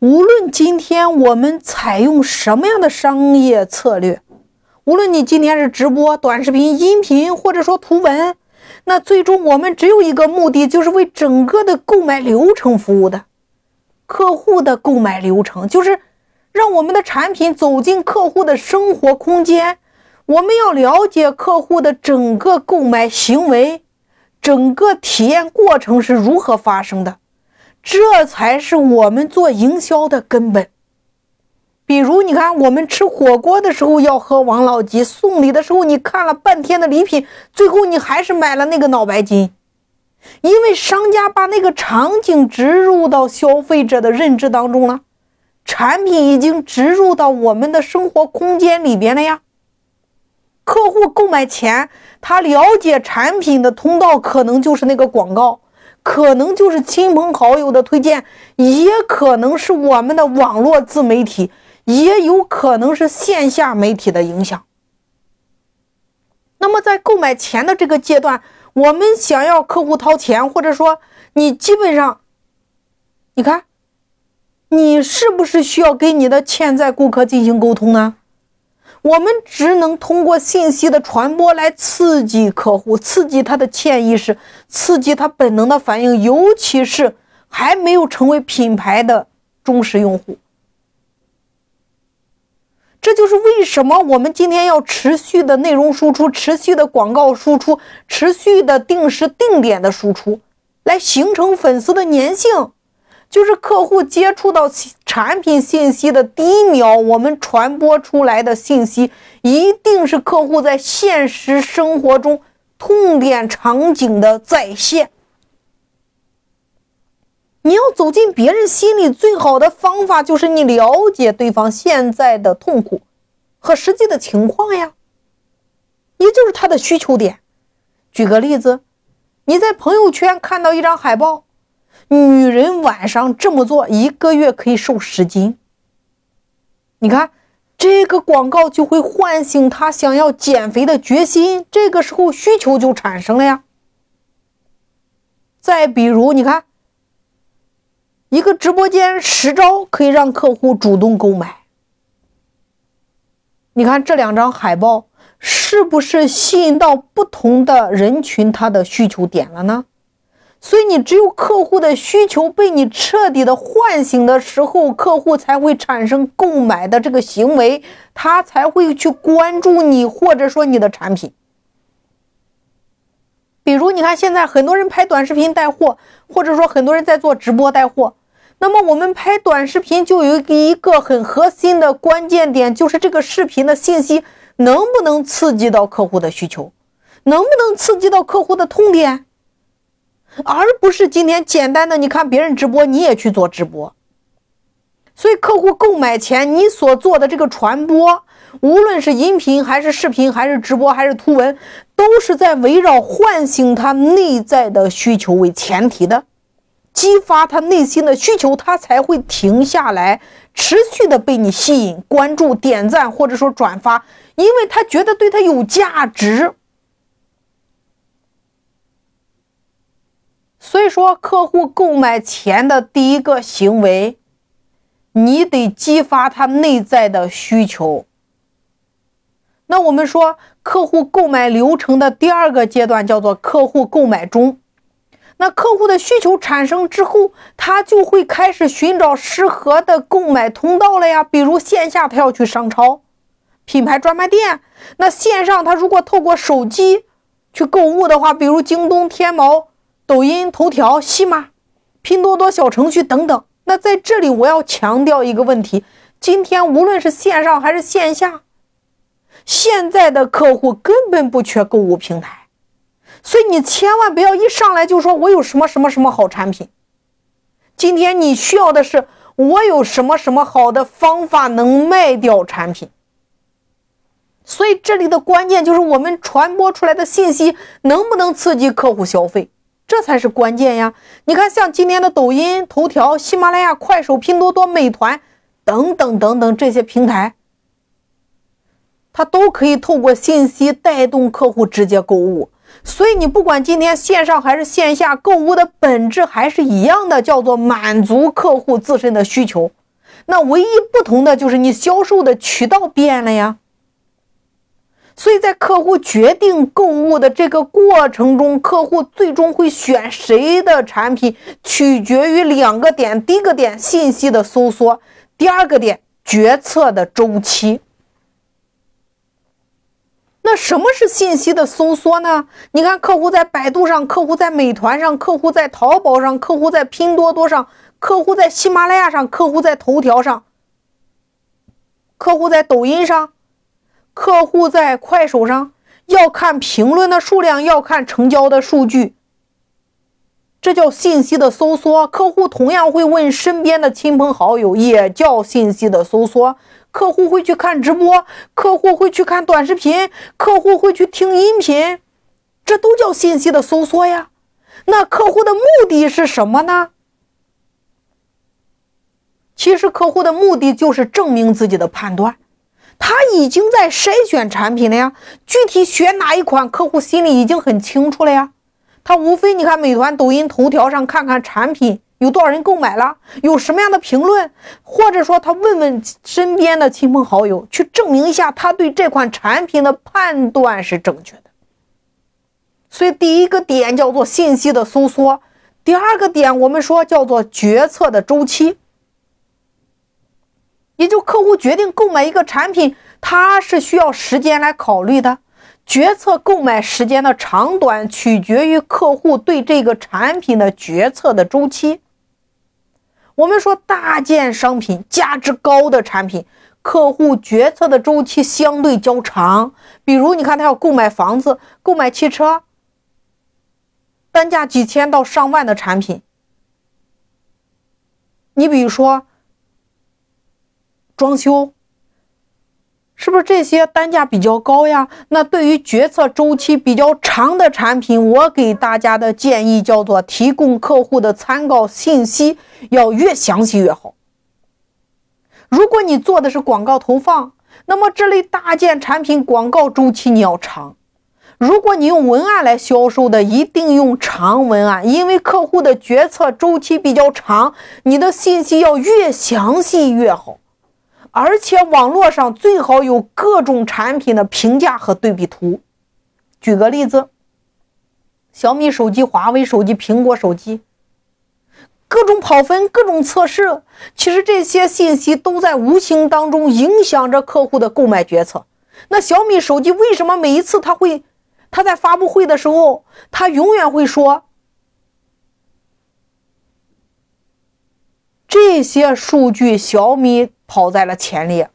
无论今天我们采用什么样的商业策略，无论你今天是直播、短视频、音频，或者说图文，那最终我们只有一个目的，就是为整个的购买流程服务的。客户的购买流程就是让我们的产品走进客户的生活空间。我们要了解客户的整个购买行为，整个体验过程是如何发生的，这才是我们做营销的根本。比如，你看，我们吃火锅的时候要喝王老吉，送礼的时候你看了半天的礼品，最后你还是买了那个脑白金，因为商家把那个场景植入到消费者的认知当中了，产品已经植入到我们的生活空间里边了呀。客户购买前，他了解产品的通道可能就是那个广告，可能就是亲朋好友的推荐，也可能是我们的网络自媒体，也有可能是线下媒体的影响。那么在购买前的这个阶段，我们想要客户掏钱，或者说你基本上，你看，你是不是需要跟你的潜在顾客进行沟通呢？我们只能通过信息的传播来刺激客户，刺激他的潜意识，刺激他本能的反应，尤其是还没有成为品牌的忠实用户。这就是为什么我们今天要持续的内容输出，持续的广告输出，持续的定时定点的输出，来形成粉丝的粘性。就是客户接触到产品信息的第一秒，我们传播出来的信息一定是客户在现实生活中痛点场景的再现。你要走进别人心里，最好的方法就是你了解对方现在的痛苦和实际的情况呀，也就是他的需求点。举个例子，你在朋友圈看到一张海报。女人晚上这么做，一个月可以瘦十斤。你看，这个广告就会唤醒她想要减肥的决心，这个时候需求就产生了呀。再比如，你看，一个直播间十招可以让客户主动购买。你看这两张海报，是不是吸引到不同的人群他的需求点了呢？所以，你只有客户的需求被你彻底的唤醒的时候，客户才会产生购买的这个行为，他才会去关注你，或者说你的产品。比如，你看现在很多人拍短视频带货，或者说很多人在做直播带货。那么，我们拍短视频就有一个很核心的关键点，就是这个视频的信息能不能刺激到客户的需求，能不能刺激到客户的痛点。而不是今天简单的，你看别人直播，你也去做直播。所以客户购买前，你所做的这个传播，无论是音频还是视频，还是直播还是图文，都是在围绕唤醒他内在的需求为前提的，激发他内心的需求，他才会停下来，持续的被你吸引、关注、点赞或者说转发，因为他觉得对他有价值。所以说，客户购买前的第一个行为，你得激发他内在的需求。那我们说，客户购买流程的第二个阶段叫做客户购买中。那客户的需求产生之后，他就会开始寻找适合的购买通道了呀。比如线下他要去商超、品牌专卖店；那线上他如果透过手机去购物的话，比如京东、天猫。抖音、头条、西马、拼多多小程序等等。那在这里，我要强调一个问题：今天无论是线上还是线下，现在的客户根本不缺购物平台，所以你千万不要一上来就说我有什么什么什么好产品。今天你需要的是我有什么什么好的方法能卖掉产品。所以这里的关键就是我们传播出来的信息能不能刺激客户消费。这才是关键呀！你看，像今天的抖音、头条、喜马拉雅、快手、拼多多、美团等等等等这些平台，它都可以透过信息带动客户直接购物。所以，你不管今天线上还是线下购物的本质还是一样的，叫做满足客户自身的需求。那唯一不同的就是你销售的渠道变了呀。所以在客户决定购物的这个过程中，客户最终会选谁的产品，取决于两个点：第一个点信息的搜索，第二个点决策的周期。那什么是信息的搜索呢？你看，客户在百度上，客户在美团上，客户在淘宝上，客户在拼多多上，客户在喜马拉雅上，客户在头条上，客户在抖音上，客户在快手上，要看评论的数量，要看成交的数据，这叫信息的搜索。客户同样会问身边的亲朋好友，也叫信息的搜索。客户会去看直播，客户会去看短视频，客户会去听音频，这都叫信息的搜索呀。那客户的目的是什么呢？其实客户的目的就是证明自己的判断，他已经在筛选产品了呀。具体选哪一款，客户心里已经很清楚了呀。他无非你看美团、抖音、头条上看看产品。有多少人购买了？有什么样的评论？或者说他问问身边的亲朋好友，去证明一下他对这款产品的判断是正确的。所以第一个点叫做信息的搜索，第二个点我们说叫做决策的周期，也就客户决定购买一个产品，他是需要时间来考虑的。决策购买时间的长短取决于客户对这个产品的决策的周期。我们说大件商品、价值高的产品，客户决策的周期相对较长。比如，你看他要购买房子、购买汽车，单价几千到上万的产品。你比如说装修。是不是这些单价比较高呀？那对于决策周期比较长的产品，我给大家的建议叫做提供客户的参考信息要越详细越好。如果你做的是广告投放，那么这类大件产品广告周期你要长；如果你用文案来销售的，一定用长文案，因为客户的决策周期比较长，你的信息要越详细越好。而且网络上最好有各种产品的评价和对比图。举个例子，小米手机、华为手机、苹果手机，各种跑分、各种测试，其实这些信息都在无形当中影响着客户的购买决策。那小米手机为什么每一次他会，他在发布会的时候，他永远会说？这些数据，小米跑在了前列，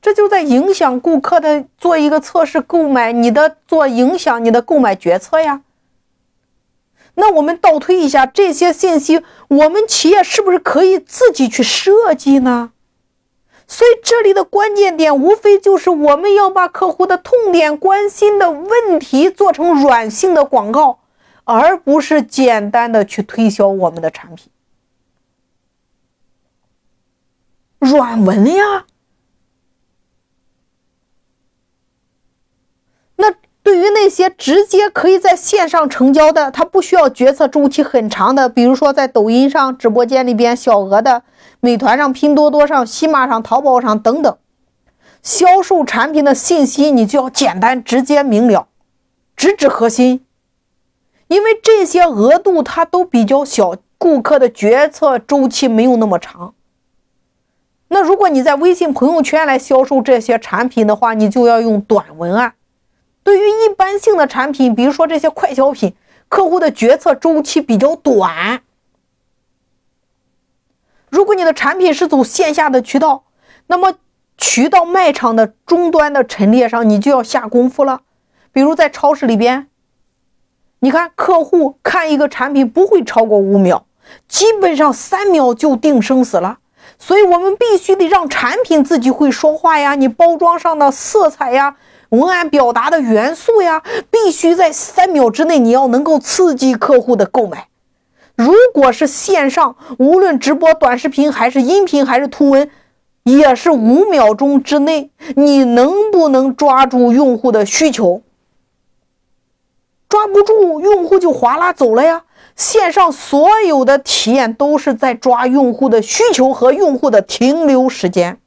这就在影响顾客的做一个测试购买，你的做影响你的购买决策呀。那我们倒推一下，这些信息，我们企业是不是可以自己去设计呢？所以这里的关键点，无非就是我们要把客户的痛点、关心的问题做成软性的广告。而不是简单的去推销我们的产品，软文呀。那对于那些直接可以在线上成交的，他不需要决策周期很长的，比如说在抖音上直播间里边小额的，美团上、拼多多上、西马上、淘宝上等等，销售产品的信息你就要简单、直接、明了，直指核心。因为这些额度它都比较小，顾客的决策周期没有那么长。那如果你在微信朋友圈来销售这些产品的话，你就要用短文案。对于一般性的产品，比如说这些快消品，客户的决策周期比较短。如果你的产品是走线下的渠道，那么渠道卖场的终端的陈列上，你就要下功夫了。比如在超市里边。你看，客户看一个产品不会超过五秒，基本上三秒就定生死了。所以，我们必须得让产品自己会说话呀。你包装上的色彩呀、文案表达的元素呀，必须在三秒之内，你要能够刺激客户的购买。如果是线上，无论直播、短视频，还是音频，还是图文，也是五秒钟之内，你能不能抓住用户的需求？抓不住用户就哗啦走了呀！线上所有的体验都是在抓用户的需求和用户的停留时间。